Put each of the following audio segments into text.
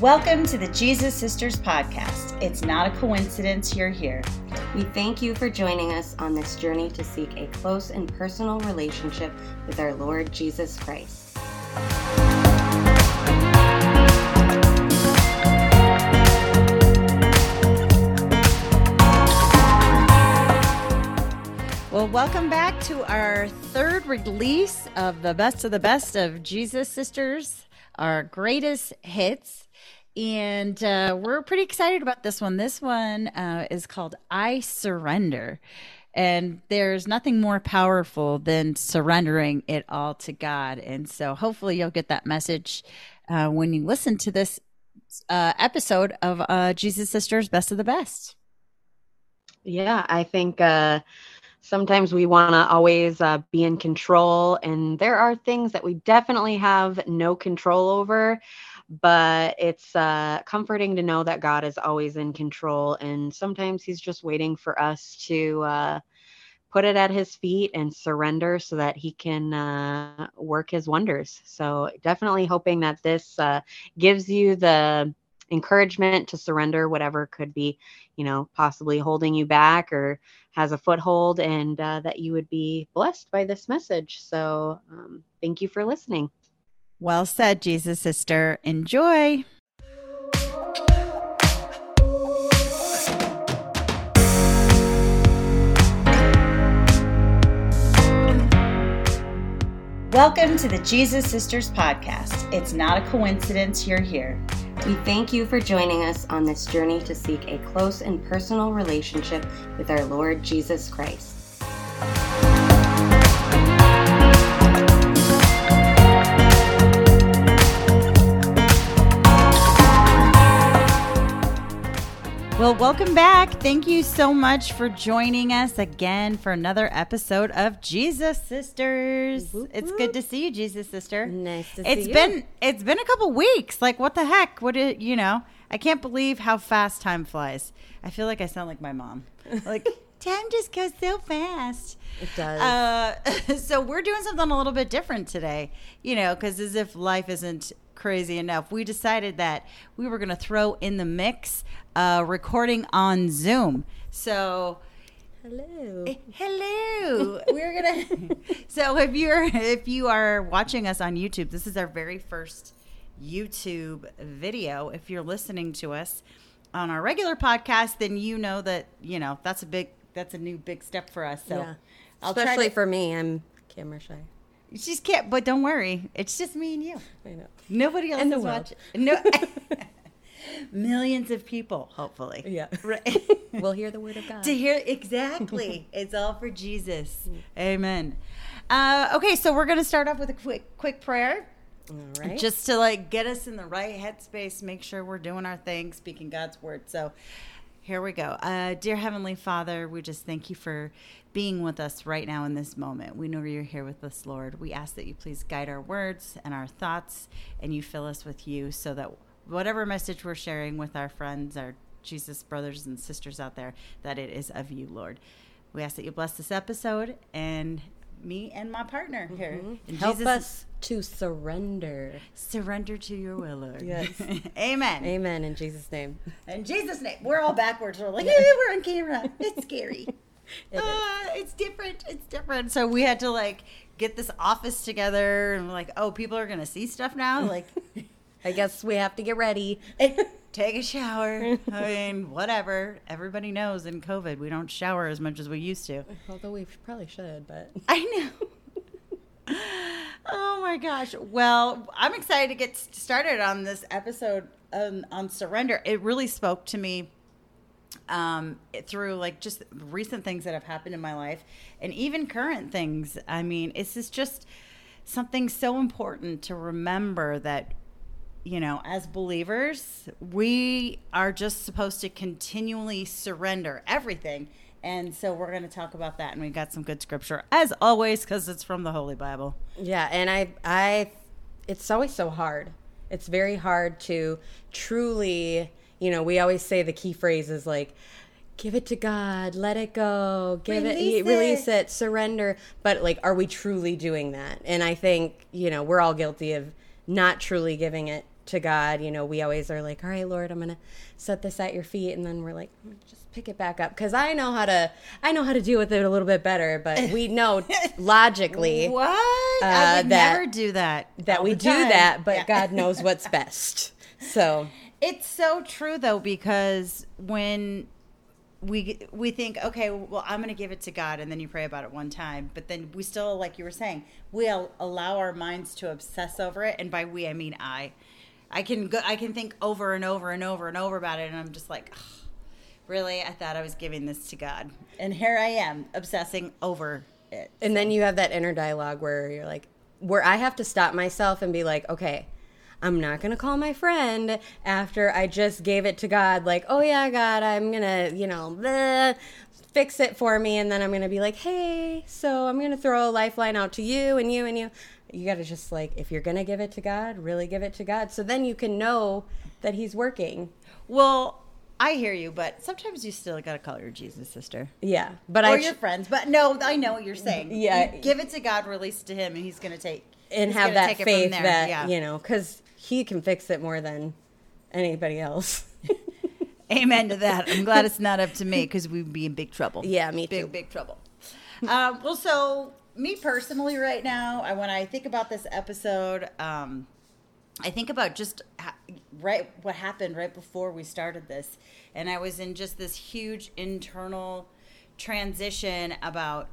Welcome to the Jesus Sisters podcast. It's not a coincidence you're here. We thank you for joining us on this journey to seek a close and personal relationship with our Lord Jesus Christ. Well, welcome back to our third release of the best of the best of Jesus Sisters, our greatest hits. And uh, we're pretty excited about this one. This one uh, is called I Surrender. And there's nothing more powerful than surrendering it all to God. And so hopefully you'll get that message uh, when you listen to this uh, episode of uh, Jesus Sisters Best of the Best. Yeah, I think uh, sometimes we want to always uh, be in control, and there are things that we definitely have no control over. But it's uh, comforting to know that God is always in control, and sometimes He's just waiting for us to uh, put it at His feet and surrender so that He can uh, work His wonders. So, definitely hoping that this uh, gives you the encouragement to surrender whatever could be, you know, possibly holding you back or has a foothold, and uh, that you would be blessed by this message. So, um, thank you for listening. Well said, Jesus sister. Enjoy. Welcome to the Jesus Sisters podcast. It's not a coincidence you're here. We thank you for joining us on this journey to seek a close and personal relationship with our Lord Jesus Christ. Well, welcome back. Thank you so much for joining us again for another episode of Jesus Sisters. Whoop, It's good to see you, Jesus sister. Nice to It's see you. It's been it's been a couple weeks. Like what the heck? What it you know? I can't believe how fast time flies. I feel like I sound like my mom. Like time just goes so fast. It does. Uh, so we're doing something a little bit different today, you know, because as if life isn't crazy enough, we decided that we were going to throw in the mix uh, recording on Zoom. So Hello. hello we're gonna so if you're if you are watching us on youtube this is our very first youtube video if you're listening to us on our regular podcast then you know that you know that's a big that's a new big step for us so yeah. Especially to- for me, I'm camera shy. Just can't but don't worry. It's just me and you. I know. nobody else And the is world. watching. No. Millions of people hopefully. Yeah. right. We'll hear the word of God. to hear exactly. It's all for jesus. Amen. Uh, okay so we're gonna start off with a quick quick prayer. All right. just to like get us in the right headspace make sure we're doing our thing speaking god's word. So here we go. Uh, dear heavenly father we just thank you for being with us right now in this moment. We know you're here with us lord. We ask that you please guide our words and our thoughts and you fill us with you so that whatever message we're sharing with our friends our jesus brothers and sisters out there that it is of you lord. We ask that you bless this episode and me and my partner here In Help Jesus' us to surrender. Surrender to your will, Lord. Yes. Amen. Amen in Jesus' name. In Jesus' name. We're all backwards. We're like, yeah, we're on camera. It's scary. It uh, it's different. It's different. So we had to like get this office together and like, oh, people are gonna see stuff now. Like, I guess we have to get ready. take a shower. I mean, whatever. Everybody knows in COVID we don't shower as much as we used to. Although we probably should, but I know. oh my gosh. Well, I'm excited to get started on this episode on, on surrender. It really spoke to me um, through like just recent things that have happened in my life and even current things. I mean, it's just, just something so important to remember that you know, as believers, we are just supposed to continually surrender everything. And so we're going to talk about that. And we got some good scripture, as always, because it's from the Holy Bible. yeah, and I I it's always so hard. It's very hard to truly, you know, we always say the key phrase is like give it to God, let it go, give Release it, release it. it, surrender. But like, are we truly doing that? And I think you know we're all guilty of not truly giving it to God, you know, we always are like, all right, Lord, I'm going to set this at your feet. And then we're like, "Mm, just pick it back up. Cause I know how to, I know how to deal with it a little bit better, but we know logically What? I Uh, would that- never do that. that we do that, but Yeah. God knows what's best. So It's so true though because when we we think okay well i'm going to give it to god and then you pray about it one time but then we still like you were saying we'll allow our minds to obsess over it and by we i mean i i can go i can think over and over and over and over about it and i'm just like "Ugh, really? I thought i was giving this to god. And here i am obsessing over it. And then you have that inner dialogue where you're like, where I have to stop myself and be like, okay, I'm not going to call my friend after I just gave it to God. Like, oh yeah, God, I'm going to, you know, bleh, fix it for me. And then I'm going to be like, hey, so I'm going to throw a lifeline out to you and you and you. You got to just like, if you're going to give it to God, really give it to God. So then you can know that He's working. well i hear you but sometimes you still got to call your jesus sister Yeah. But or I. your friends. But no, I know what you're saying. Yeah. You give it to God, release it to Him, and He's going to take and have that take it from faith that yeah. you know because he can fix it more than anybody else Amen to that. I'm glad it's not up to me because we'd be in big trouble. yeah me big too big trouble. um, well, so me personally, right now, I, when I think about this episode, um, I think about just ha- right what happened right before we started this, and I was in just this huge internal transition about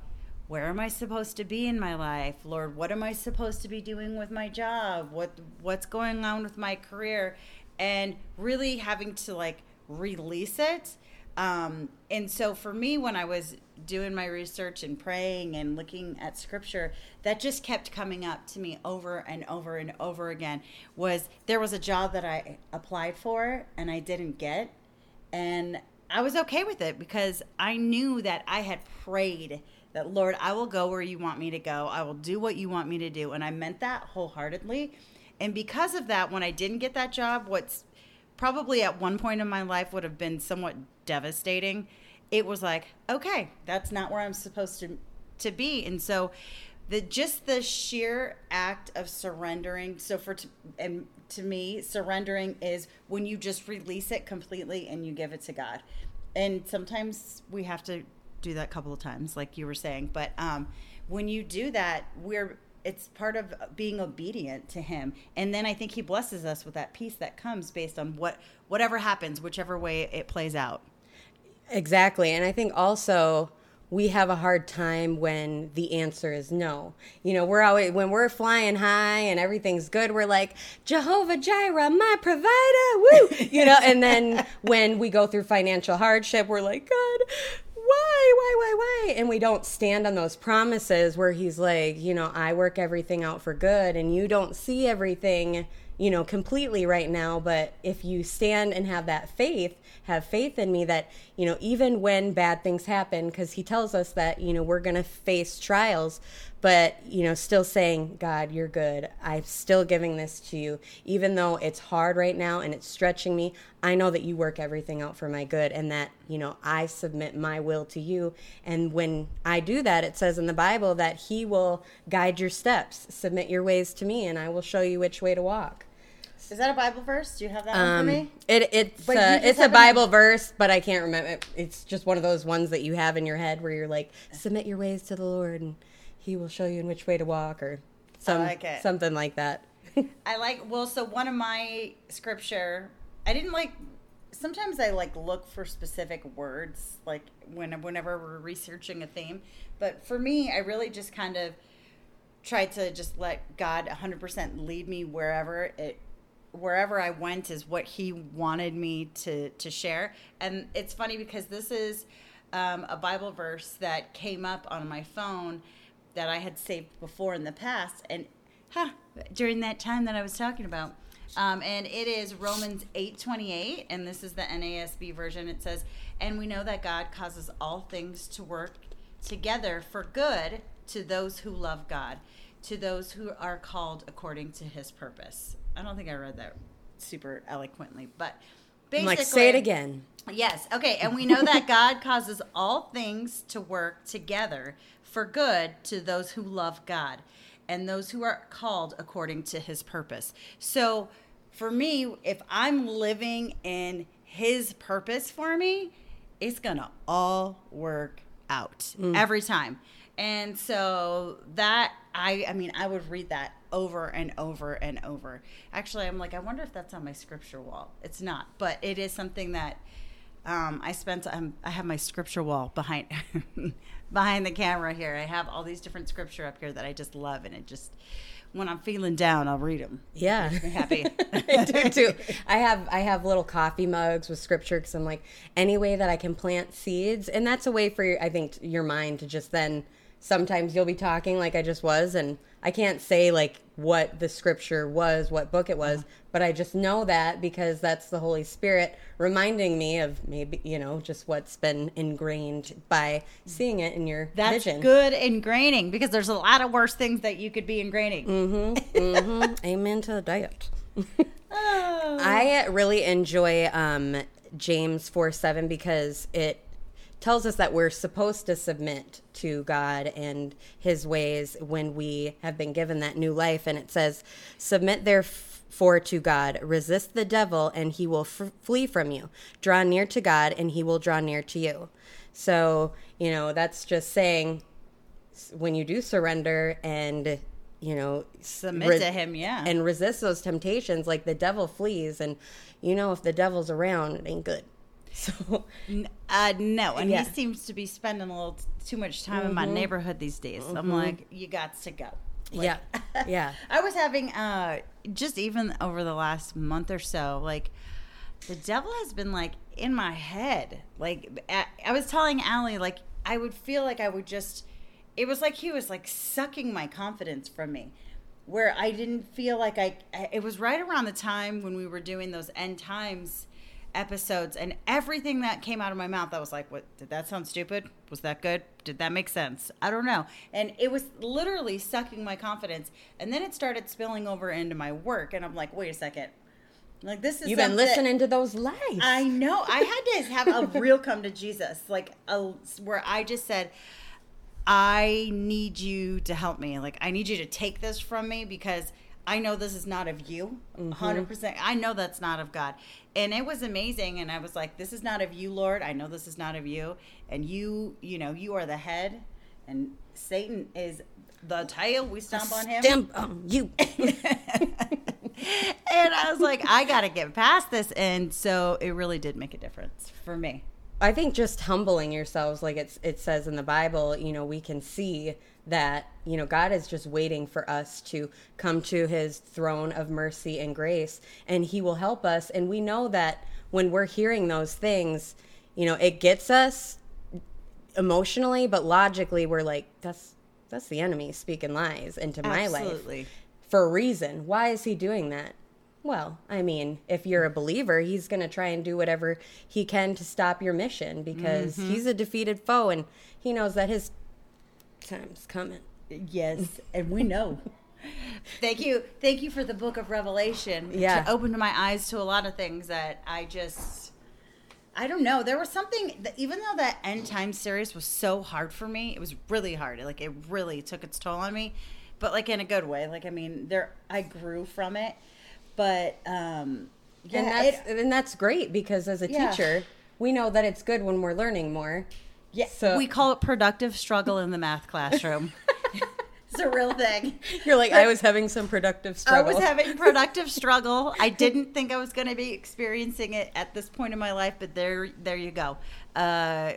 where am I supposed to be in my life, Lord? What am I supposed to be doing with my job? What what's going on with my career? And really having to like release it. Um, and so for me, when I was doing my research and praying and looking at scripture, that just kept coming up to me over and over and over again. Was there was a job that I applied for and I didn't get, and I was okay with it because I knew that I had prayed that Lord, I will go where you want me to go. I will do what you want me to do, and I meant that wholeheartedly. And because of that, when I didn't get that job, what's probably at one point in my life would have been somewhat devastating. It was like, okay, that's not where I'm supposed to to be, and so the just the sheer act of surrendering. So for t- and to me, surrendering is when you just release it completely and you give it to God. And sometimes we have to do that a couple of times, like you were saying. But um, when you do that, we're it's part of being obedient to him and then i think he blesses us with that peace that comes based on what whatever happens whichever way it plays out exactly and i think also we have a hard time when the answer is no. You know, we're always when we're flying high and everything's good, we're like Jehovah Jireh, my provider, woo. You know, and then when we go through financial hardship, we're like, God, why? And we don't stand on those promises where He's like, you know, I work everything out for good, and you don't see everything, you know, completely right now. But if you stand and have that faith, have faith in me that, you know, even when bad things happen, because He tells us that, you know, we're going to face trials, but, you know, still saying, God, you're good. I'm still giving this to you. Even though it's hard right now and it's stretching me, I know that you work everything out for my good and that, you know, I submit my will to you. And when I do that, it says in the Bible that He will guide your steps, submit your ways to me, and I will show you which way to walk. is that a bible verse do you have that one Um, for me it, it's uh, it's a Bible verse, but I can't remember. It's just one of those ones that you have in your head where you're like, submit your ways to the Lord, and He will show you in which way to walk, or some like something like that. I like well so one of my scripture I didn't like sometimes I like look for specific words like when whenever we're researching a theme. But for me I really just kind of tried to just let God 100% lead me wherever it wherever I went is what he wanted me to to share. And it's funny because this is um, a Bible verse that came up on my phone that I had saved before in the past and huh, during that time that I was talking about um, and it is Romans 8:28 and this is the NASB version it says and we know that God causes all things to work together for good to those who love God to those who are called according to his purpose. I don't think I read that super eloquently, but basically like, say it again. Yes. Okay. And we know that God causes all things to work together for good to those who love God and those who are called according to his purpose. So for me, if I'm living in His purpose for me, it's gonna all work out mm. every time. And so that I I mean I would read that over and over and over. Actually, I'm like I wonder if that's on my scripture wall. It's not, but it is something that um, I spent. Um, I have my scripture wall behind behind the camera here. I have all these different scripture up here that I just love, and it just when I'm feeling down, I'll read them. Yeah, happy. I do too. I have I have little coffee mugs with scripture because I'm like any way that I can plant seeds, and that's a way for your, I think your mind to just then. Sometimes you'll be talking like I just was, and I can't say like what the scripture was, what book it was, but I just know that because that's the Holy Spirit reminding me of maybe you know just what's been ingrained by seeing it in your That's vision. good ingraining because there's a lot of worse things that you could be ingraining. hmm Amen to that. Oh. I really enjoy um, James 4 7 because it tells us that we're supposed to submit to God and his ways when we have been given that new life. And it says, Submit therefore to God, resist the devil, and he will f- flee from you. Draw near to God, and he will draw near to you. So, you know, that's just saying when you do surrender and you know Submit re- to Him, yeah. and resist those temptations like the devil flees and you know if the devil's around it ain't good so Uh, no, and Yeah. Mm-hmm. he seems to be spending a little too much time in my neighborhood these days. I'm like, you got to go. Like- yeah yeah I was having uh just even over the last month or so, like the devil has been like in my head. Like I, I was telling Allie, like I would feel like I would just. It was like he was like sucking my confidence from me, where I didn't feel like I. It was right around the time when we were doing those end times episodes and everything that came out of my mouth i was like what did that sound stupid? Was that good? Did that make sense? I don't know. And it was literally sucking my confidence and then it started spilling over into my work and i'm like wait a second. Like this is you've been listening to those lies. I know. I had to have a real come to Jesus, like a, where I just said, "I need you to help me. Like I need you to take this from me because I know this is not of you, mm-hmm. 100 percent. I know that's not of God." And it was amazing. And I was like, "This is not of you, Lord. I know this is not of you. And you, you know, you are the head, and Satan is the tail. We stomp on him." Stamp on you and I was like, I got to get past this. And so it really did make a difference for me. I think just humbling yourselves, like it's it says in the Bible, you know, we can see that you know God is just waiting for us to come to His throne of mercy and grace, and He will help us. And we know that when we're hearing those things, you know, it gets us emotionally, but logically, we're like, that's that's the enemy speaking lies into my life for a reason. Why is he doing that? Well, I mean, if you're a believer, he's going to try and do whatever he can to stop your mission because mm-hmm. he's a defeated foe and he knows that his time's coming. Yes, and we know. Thank you. Thank you for the book of Revelation. Yeah. To open my eyes to a lot of things that I just I don't know. There was something that even though that end time series was so hard for me, it was really hard. Like it really took its toll on me. But like in a good way. Like I mean, there I grew from it. But um yeah, and that's it- and that's great because as a Yeah. teacher, we know that it's good when we're learning more. Yeah, So- we call it productive struggle in the math classroom. it's a real thing. You're like, I was having some productive struggle. I was having productive struggle. I didn't think I was going to be experiencing it at this point in my life, but there, there you go. Uh,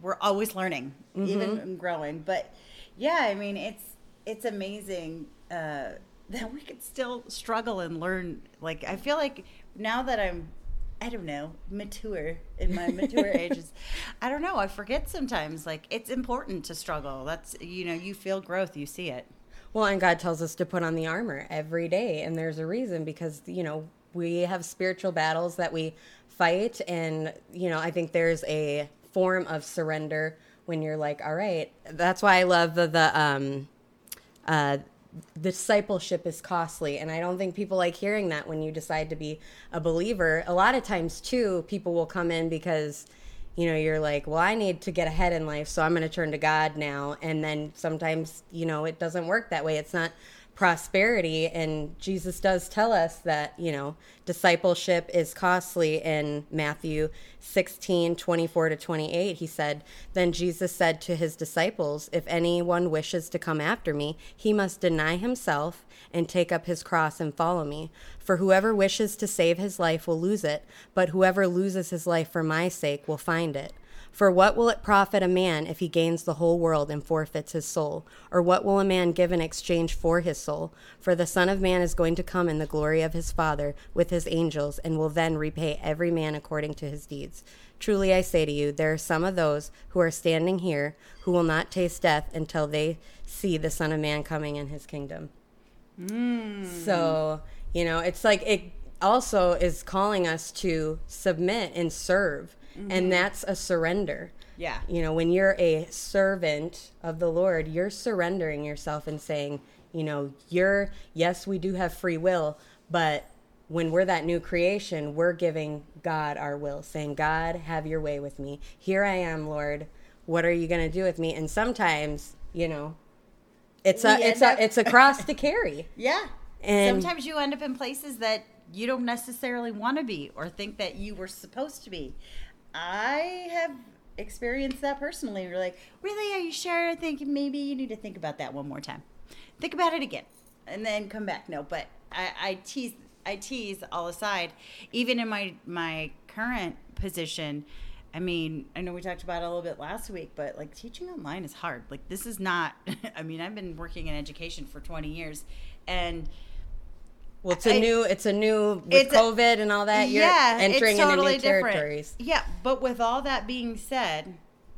we're always learning, even growing. But yeah, I mean, it's it's amazing uh, that we could still struggle and learn. Like I feel like now that I'm, I don't know, mature in my mature ages, I don't know. I forget sometimes. Like it's important to struggle. That's you know, you feel growth, you see it. Well, and God tells us to put on the armor every day, and there's a reason because you know we have spiritual battles that we fight, and you know I think there's a form of surrender when you're like, all right. That's why I love the the um, uh, discipleship is costly, and I don't think people like hearing that when you decide to be a believer. A lot of times, too, people will come in because you know you're like well i need to get ahead in life so i'm going to turn to god now. And then sometimes you know it doesn't work that way. It's not prosperity. And Jesus does tell us that, you know, discipleship is costly in Matthew 16, 24 to 28. He said, Then Jesus said to his disciples, If anyone wishes to come after me, he must deny himself and take up his cross and follow me. For whoever wishes to save his life will lose it, but whoever loses his life for my sake will find it. For what will it profit a man if he gains the whole world and forfeits his soul? Or what will a man give in exchange for his soul? For the Son of Man is going to come in the glory of his Father with his angels, and will then repay every man according to his deeds. Truly I say to you, there are some of those who are standing here who will not taste death until they see the Son of Man coming in his kingdom. Hmm. So, you know, it's like it also is calling us to submit and serve. And mm-hmm. that's a surrender. Yeah. You know, when you're a servant of the Lord, you're surrendering yourself and saying, you know, you're, yes, we do have free will, but when we're that new creation, we're giving God our will, saying, God, have your way with me. Here I am, Lord. What are you going to do with me? And sometimes, you know, it's a it's up- a it's a cross to carry. Yeah. And- sometimes you end up in places that you don't necessarily want to be or think that you were supposed to be. I have experienced that personally. You're like, really? Are you sure? I think maybe you need to think about that one more time. Think about it again, and then come back. No, but I, I tease. I tease all aside. Even in my my current position, I mean, I know we talked about it a little bit last week, but like teaching online is hard. Like this is not. I mean, I've been working in education for 20 years, and Well, it's a I- new it's a new with It's a- COVID and all that. You're entering into new territories. Yeah, but with all that being said,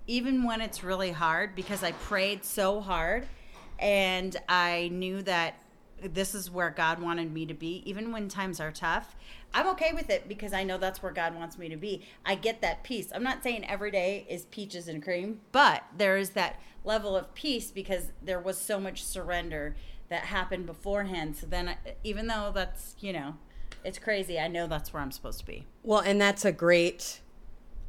even when it's really hard, because I prayed so hard and I knew that this is where God wanted me to be, even when times are tough, I'm okay with it because I know that's where God wants me to be. I get that peace. I'm not saying every day is peaches and cream, but there is that level of peace because there was so much surrender that happened beforehand. So then, I, even though that's, you know, it's crazy, I know that's where I'm supposed to be. Well, and that's a great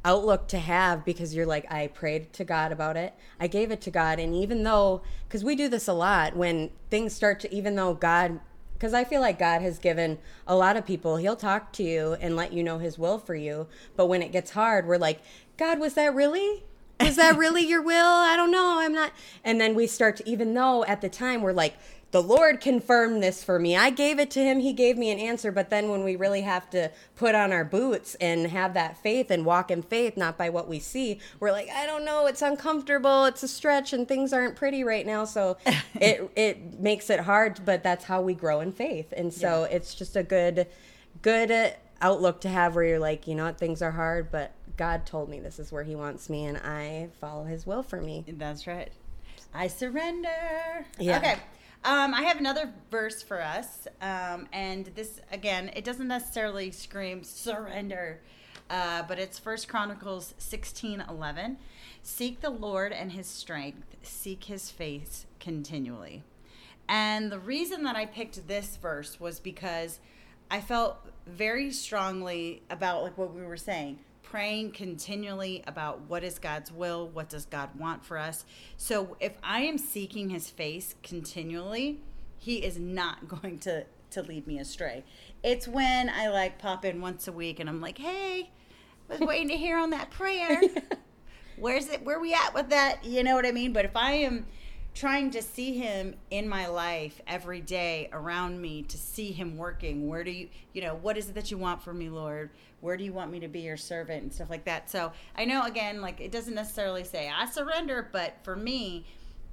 outlook to have because you're like, I prayed to God about it. I gave it to God. And even though, because we do this a lot, when things start to, even though God, because I feel like God has given a lot of people, He'll talk to you and let you know His will for you. But when it gets hard, we're like, God, was that really? Is that really your will? I don't know. I'm not. And then we start to, even though at the time we're like, the Lord confirmed this for me. I gave it to him. He gave me an answer. But then when we really have to put on our boots and have that faith and walk in faith, not by what we see, we're like, I don't know. It's uncomfortable. It's a stretch and things aren't pretty right now. So it, it makes it hard, but that's how we grow in faith. And so it's just a good, good outlook to have where you're like, you know what, things are hard, but God told me this is where he wants me and I follow his will for me. That's right. I surrender. Yeah. Okay. Um, I have another verse for us. Um, and this, again, it doesn't necessarily scream surrender, uh, but it's First Chronicles 16 11. Seek the Lord and his strength, seek his face continually. And the reason that I picked this verse was because I felt very strongly about like what we were saying, praying continually about what is God's will, what does God want for us. So if I am seeking his face continually, he is not going to to lead me astray. It's when I like pop in once a week and I'm like, "Hey, I was waiting to hear on that prayer." where's it where we at with that you know what i mean but if i am trying to see him in my life every day around me to see him working. Where do you you know what is it that you want from me lord? Where do you want me to be your servant and stuff like that? So i know again like it doesn't necessarily say i surrender but for me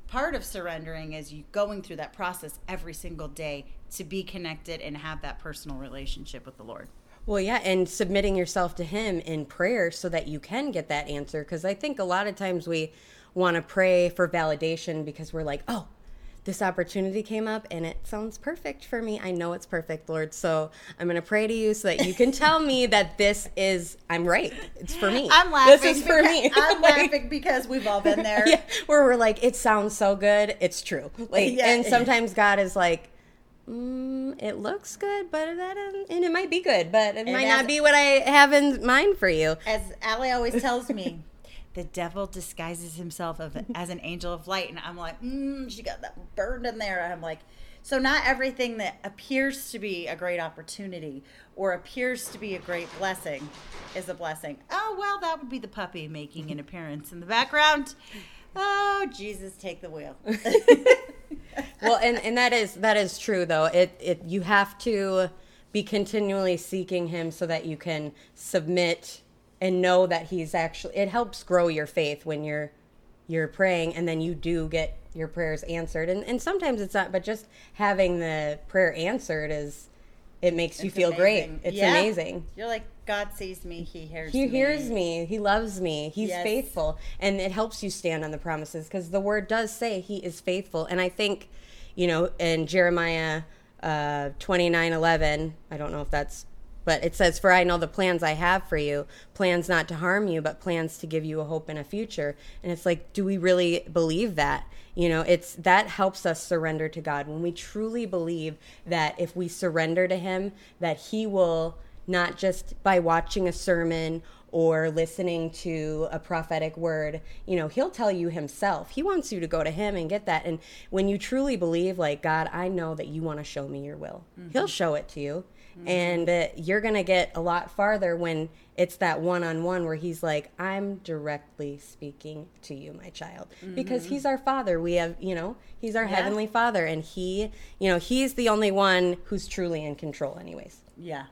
part of surrendering is you going through that process every single day to be connected and have that personal relationship with the lord. Well, yeah, and submitting yourself to Him in prayer so that you can get that answer. Because I think a lot of times we want to pray for validation because we're like, oh, this opportunity came up and it sounds perfect for me. I know it's perfect, Lord. So I'm going to pray to you so that you can tell me that this is, I'm right. It's for me. i'm laughing This is for me. i'm Like- laughing because we've all been there yeah, where we're like, it sounds so good, it's true. Like, Yeah. and sometimes God is like, mm, it looks good, but that and it might be good, but it might as- not be what I have in mind for you. as Allie always tells me, the devil disguises himself of, as an angel of light, and I'm like, mm, she got that burned in there. And I'm like, So not everything that appears to be a great opportunity or appears to be a great blessing is a blessing. Oh well, that would be the puppy making an appearance in the background. Oh Jesus, take the wheel. well, and and that is that is true though. It it you have to be continually seeking him so that you can submit and know that he's actually it helps grow your faith when you're you're praying and then you do get your prayers answered. And and sometimes it's not but just having the prayer answered is it makes you It's feel great. it's Yeah. amazing. You're like God sees me, He hears he me. hears me. He loves me. He's Yes. faithful. And it helps you stand on the promises because the word does say he is faithful. And i think you know in jeremiah uh 29 11 i don't know if that's but it says for i know the plans i have for you plans not to harm you but plans to give you a hope and a future and it's like do we really believe that you know it's that helps us surrender to god when we truly believe that if we surrender to him that he will not just by watching a sermon or listening to a prophetic word. You know, he'll tell you himself. He wants you to go to him and get that. And when you truly believe, like, God, I know that you want to show me your will, mm-hmm. he'll show it to you. And uh, you're going to get a lot farther when it's that one on one where he's like, I'm directly speaking to you, my child. Because he's our father. We have, you know, he's our Yeah. heavenly father. And he, you know, he's the only one who's truly in control, anyways. Yeah.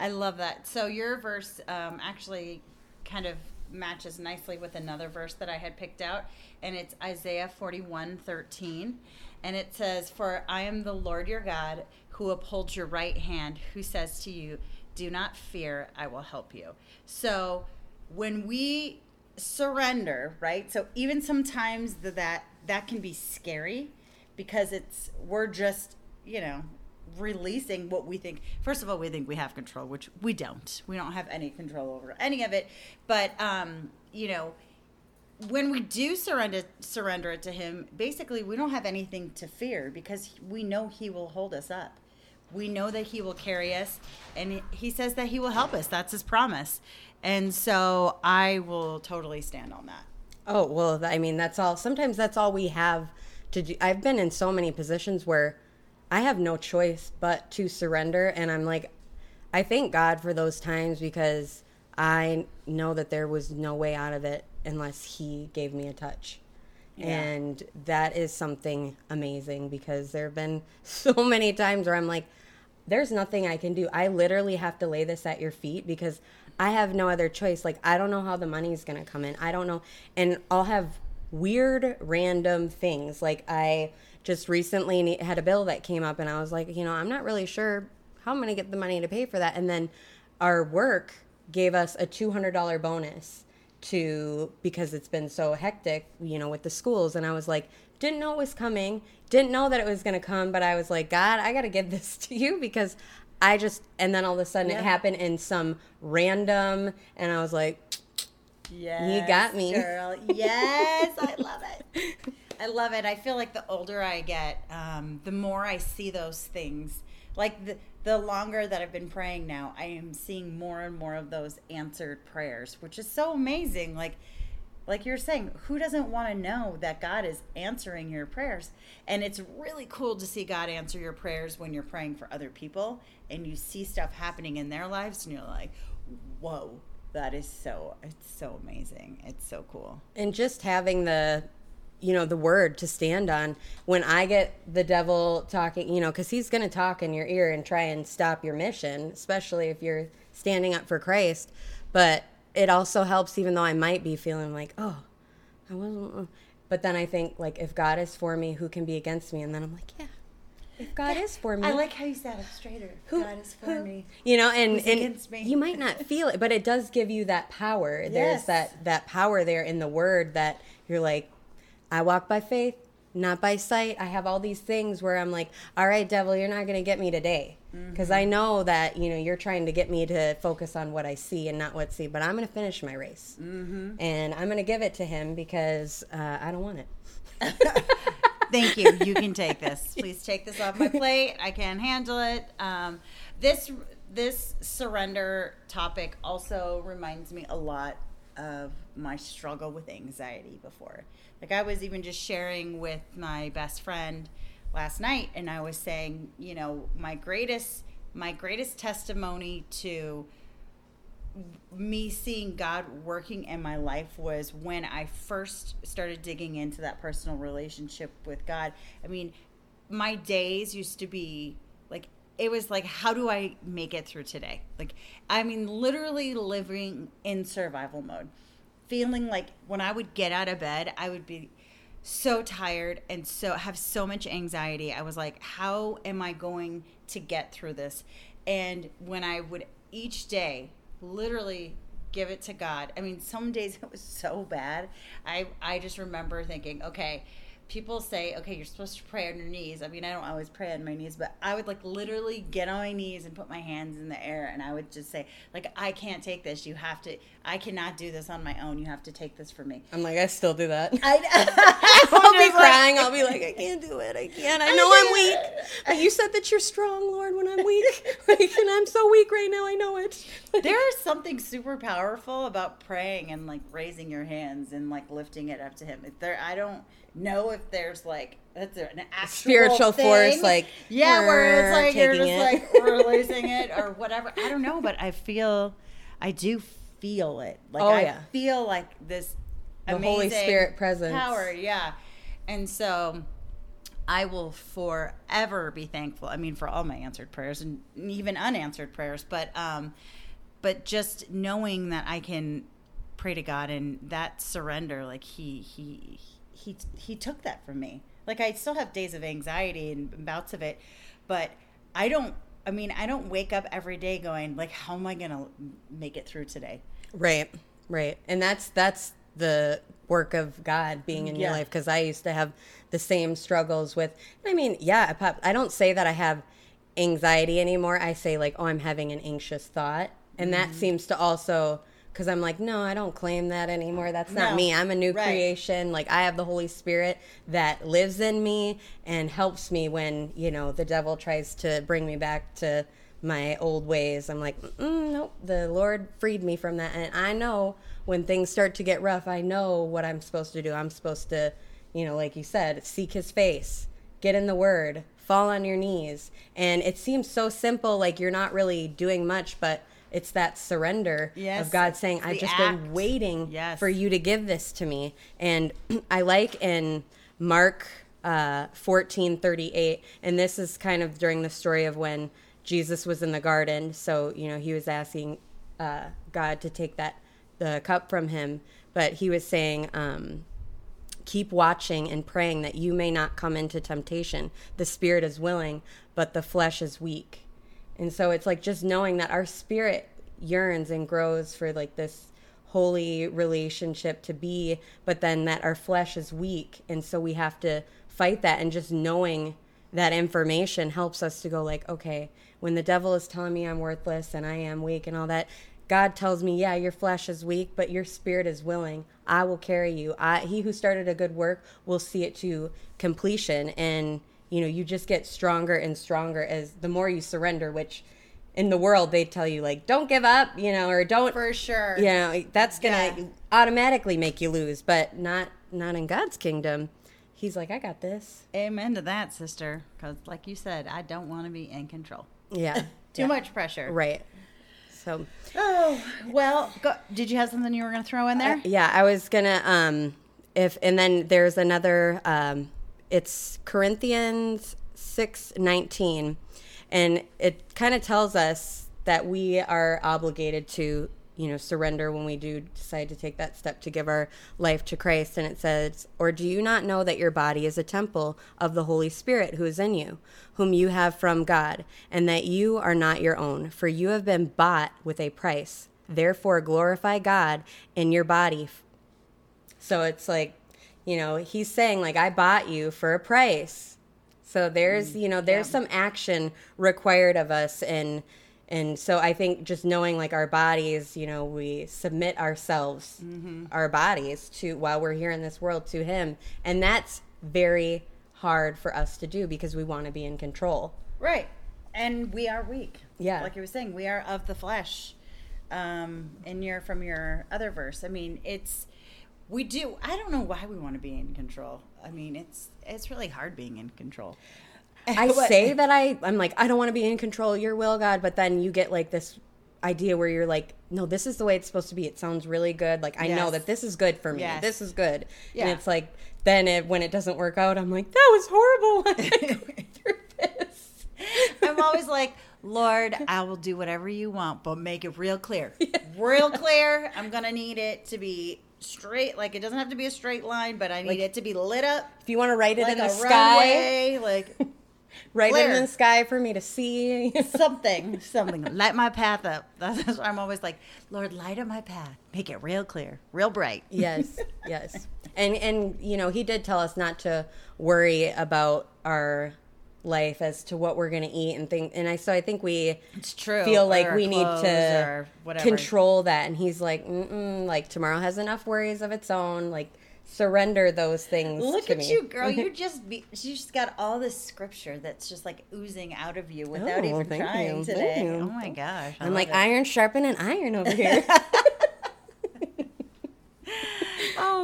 I love that. So your verse um, actually kind of matches nicely with another verse that I had picked out, and it's Isaiah 41 13. And it says, For I am the Lord your God who upholds your right hand, who says to you, Do not fear, I will help you. So when we surrender, right? So even sometimes that that can be scary because it's we're just, you know, releasing what we think first of all we think we have control which we don't. We don't have any control over any of it. But um you know when we do surrender surrender it to him basically we don't have anything to fear because we know he will hold us up. We know that he will carry us and he says that he will help us. That's his promise. And so i will totally stand on that. Oh, well, I mean, that's all. Sometimes that's all we have to do. I've been in so many positions where I have no choice but to surrender. And I'm like, I thank God for those times because I know that there was no way out of it unless He gave me a touch. And that is something amazing because there have been so many times where I'm like, there's nothing I can do. I literally have to lay this at your feet because I have no other choice. Like, I don't know how the money's going to come in. I don't know. And I'll have weird, random things. Like, I just recently had a bill that came up, and I was like, you know, I'm not really sure how I'm going to get the money to pay for that. And then our work gave us a $200 bonus to because it's been so hectic, you know, with the schools. And I was like, didn't know it was coming, didn't know that it was going to come, but I was like, God, I got to give this to you because I just, and then all of a sudden Yeah. it happened in some random, and I was like, Yes, got me. girl. Yes, I love it. I love it. I feel like the older I get, um, the more I see those things. Like the the longer that I've been praying now, I am seeing more and more of those answered prayers, which is so amazing. Like like you're saying, who doesn't want to know that God is answering your prayers? And it's really cool to see God answer your prayers when you're praying for other people and you see stuff happening in their lives and you're like, "Whoa, that is so it's so amazing. It's so cool." and just having the you know the word to stand on when i get the devil talking you know because he's going to talk in your ear and try and stop your mission especially if you're standing up for christ but it also helps even though i might be feeling like oh i wasn't but then i think like if god is for me who can be against me and then i'm like yeah if god is for me I like how you sat up straighter. who- God is for who- me. You know, and, Who's and against me? you might not feel it, but it does give you that power. There's that that power there in the word that you're like, I walk by faith, not by sight. I have all these things where I'm like, all right, devil, you're not going to get me today. Because I know that you know you're trying to get me to focus on what I see and not what I see, but I'm going to finish my race, mm-hmm. and I'm going to give it to him because uh, I don't want it. Thank you. You can take this. Please take this off my plate. I can't handle it. Um, this this surrender topic also reminds me a lot of my struggle with anxiety before. Like I was even just sharing with my best friend last night and I was saying, you know, my greatest my greatest testimony to me seeing God working in my life was when I first started digging into that personal relationship with God. I mean, my days used to be it was like how do I make it through today? Like I mean literally living in survival mode. Feeling like when I would get out of bed, I would be so tired and so have so much anxiety. I was like, how am I going to get through this? And when I would each day literally give it to God. I mean, some days it was so bad. I I just remember thinking, okay, people say, okay, you're supposed to pray on your knees. I mean, I don't always pray on my knees, but I would like literally get on my knees and put my hands in the air and I would just say, like, I can't take this. You have to, I cannot do this on my own. You have to take this for me. I'm like, I still do that. I, I'll be crying. I'll be like, I can't do it. I can't. I know I'm weak. But you said that you're strong, Lord, when I'm weak. like, and I'm so weak right now. I know it. there is something super powerful about praying and like raising your hands and like lifting it up to him. If there, I don't know if there's like that's an actual Spiritual thing. force, like, yeah, where it's like you're just it. like releasing it or whatever. I don't know, but I feel, I do feel it. Like Oh, I yeah. feel like this The Holy amazing Spirit presence. power. Yeah, and so. I will forever be thankful. I mean, for all my answered prayers and even unanswered prayers, but um, but just knowing that I can pray to God and that surrender, like he he he he took that from me. Like I still have days of anxiety and bouts of it, but I don't. I mean, I don't wake up every day going like, "How am I gonna make it through today?" Right, right, and that's that's the work of God being in your life because I used to have the same struggles with. I mean, yeah, I pop. I don't say that I have anxiety anymore. I say like, oh, I'm having an anxious thought, and Mm-hmm. that seems to also because I'm like, no, I don't claim that anymore. That's not No. me. I'm a new Right. creation. Like I have the Holy Spirit that lives in me and helps me when you know the devil tries to bring me back to my old ways. I'm like, nope. The Lord freed me from that, and I know when things start to get rough, I know what I'm supposed to do. I'm supposed to, you know, like you said, seek His face, get in the Word, fall on your knees, and it seems so simple. Like you're not really doing much, but it's that surrender Yes, of God saying, "I've just act. been waiting Yes. for you to give this to me." And I like in Mark uh, fourteen thirty eight, and this is kind of during the story of when Jesus was in the garden. So you know he was asking uh, God to take that the cup from him, but he was saying. Um, keep watching and praying that you may not come into temptation. The spirit is willing, but the flesh is weak. And so it's like just knowing that our spirit yearns and grows for like this holy relationship to be, but then that our flesh is weak. And so we have to fight that. And just knowing that information helps us to go like, okay, when the devil is telling me I'm worthless and I am weak and all that, God tells me, yeah, your flesh is weak, but your spirit is willing. I will carry you. I, he who started a good work will see it to completion. And, you know, you just get stronger and stronger as the more you surrender, which in the world they tell you, like, don't give up, you know, or don't, For sure. you know, that's going to Yeah. automatically make you lose, but not, not in God's kingdom. He's like, I got this. Amen to that, sister. Because, like you said, I don't want to be in control. Yeah. Too Yeah. much pressure. Right. So, Oh well. Go, did you have something you were going to throw in there? Yeah, I was gonna um if and then there's another um it's Corinthians six nineteen and it kind of tells us that we are obligated to you know surrender when we do decide to take that step to give our life to Christ. And it says or do you not know that your body is a temple of the Holy Spirit who is in you whom you have from God and that you are not your own? For you have been bought with a price. Therefore glorify God in your body. So it's like, you know, he's saying like I bought you for a price. So there's, you know, there's some action required of us and and so I think just knowing like our bodies, you know, we submit ourselves, our bodies to while we're here in this world to him. And that's very hard for us to do because we want to be in control. Right. And we are weak. Yeah. Like you were saying, we are of the flesh. Um, and you're from your other verse. I mean, it's we do. I don't know why we want to be in control. I mean, it's it's really hard being in control. I But- say that I I'm like I don't want to be in control your will, God, but then you get like this idea where you're like, no, this is the way it's supposed to be. It sounds really good. Like I know that this is good for me. Yes. This is good. Yeah. And it's like then it, when it doesn't work out, I'm like, that was horrible. I had to go through this. I'm always like, Lord, I will do whatever you want, but make it real clear. Real clear. I'm gonna need it to be straight. Like it doesn't have to be a straight line, but I need Like- it to be lit up If you want to write it like in the sky, runway, like write it in the sky for me to see. something, something. Light my path up. That's why I'm always like, Lord, light up my path. Make it real clear, real bright. yes yes and and you know he did tell us not to worry about our life as to what we're going to eat and think and i so i think we It's true. feel like we need to control that and he's like Mm-mm, like tomorrow has enough worries of its own like surrender those things Look at me. you, girl. You just be, you just got all this scripture that's just like oozing out of you without Oh, even trying you, today. Oh my gosh. I i'm like it. iron sharpening iron over here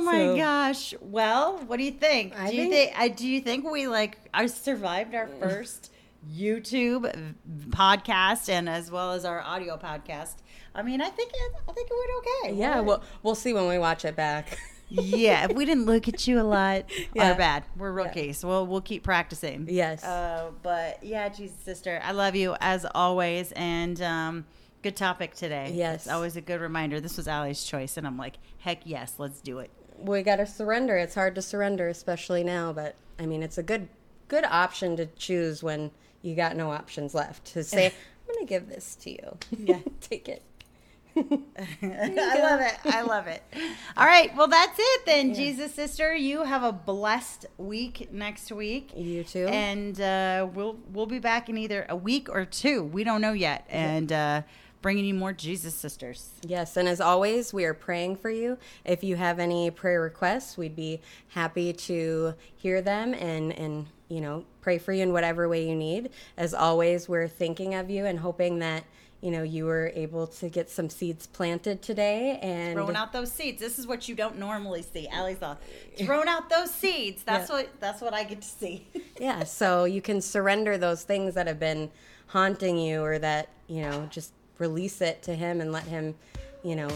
Oh my So- gosh. Well, what do you think? I do you think- think I do you think we like I survived our first YouTube podcast and as well as our audio podcast? I mean, I think it, I think it went okay. yeah We're- well we'll see when we watch it back yeah. If we didn't look at you a lot, Yeah. our bad. We're rookies. We'll we'll keep practicing. Yes. Uh, but yeah, Jesus sister, I love you as always, and um, good topic today. Yes. it's always a good reminder. This was Allie's choice, and I'm like, heck yes, let's do it. We got to surrender. It's hard to surrender, especially now. But I mean, it's a good good option to choose when you got no options left. To say, I'm going to give this to you. Yeah. take it. I love it. I love it. All right. Well, that's it then, Jesus sister. You have a blessed week next week. You too. And uh, we'll we'll be back in either a week or two. We don't know yet. And uh, bringing you more Jesus sisters. Yes, and as always, we are praying for you. If you have any prayer requests, we'd be happy to hear them and and you know pray for you in whatever way you need. As always, we're thinking of you and hoping that you know you were able to get some seeds planted today and Throwing out those seeds. This is what you don't normally see. Allie's all throwing out those seeds. That's Yeah. what that's what I get to see. yeah so you can surrender those things that have been haunting you or that you know just release it to him and let him you know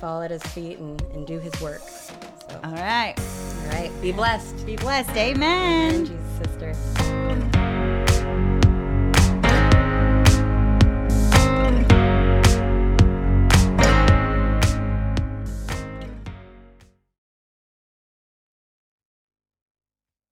fall at his feet and, and do his work so All right. all right be blessed Be blessed. Amen. and jesus sister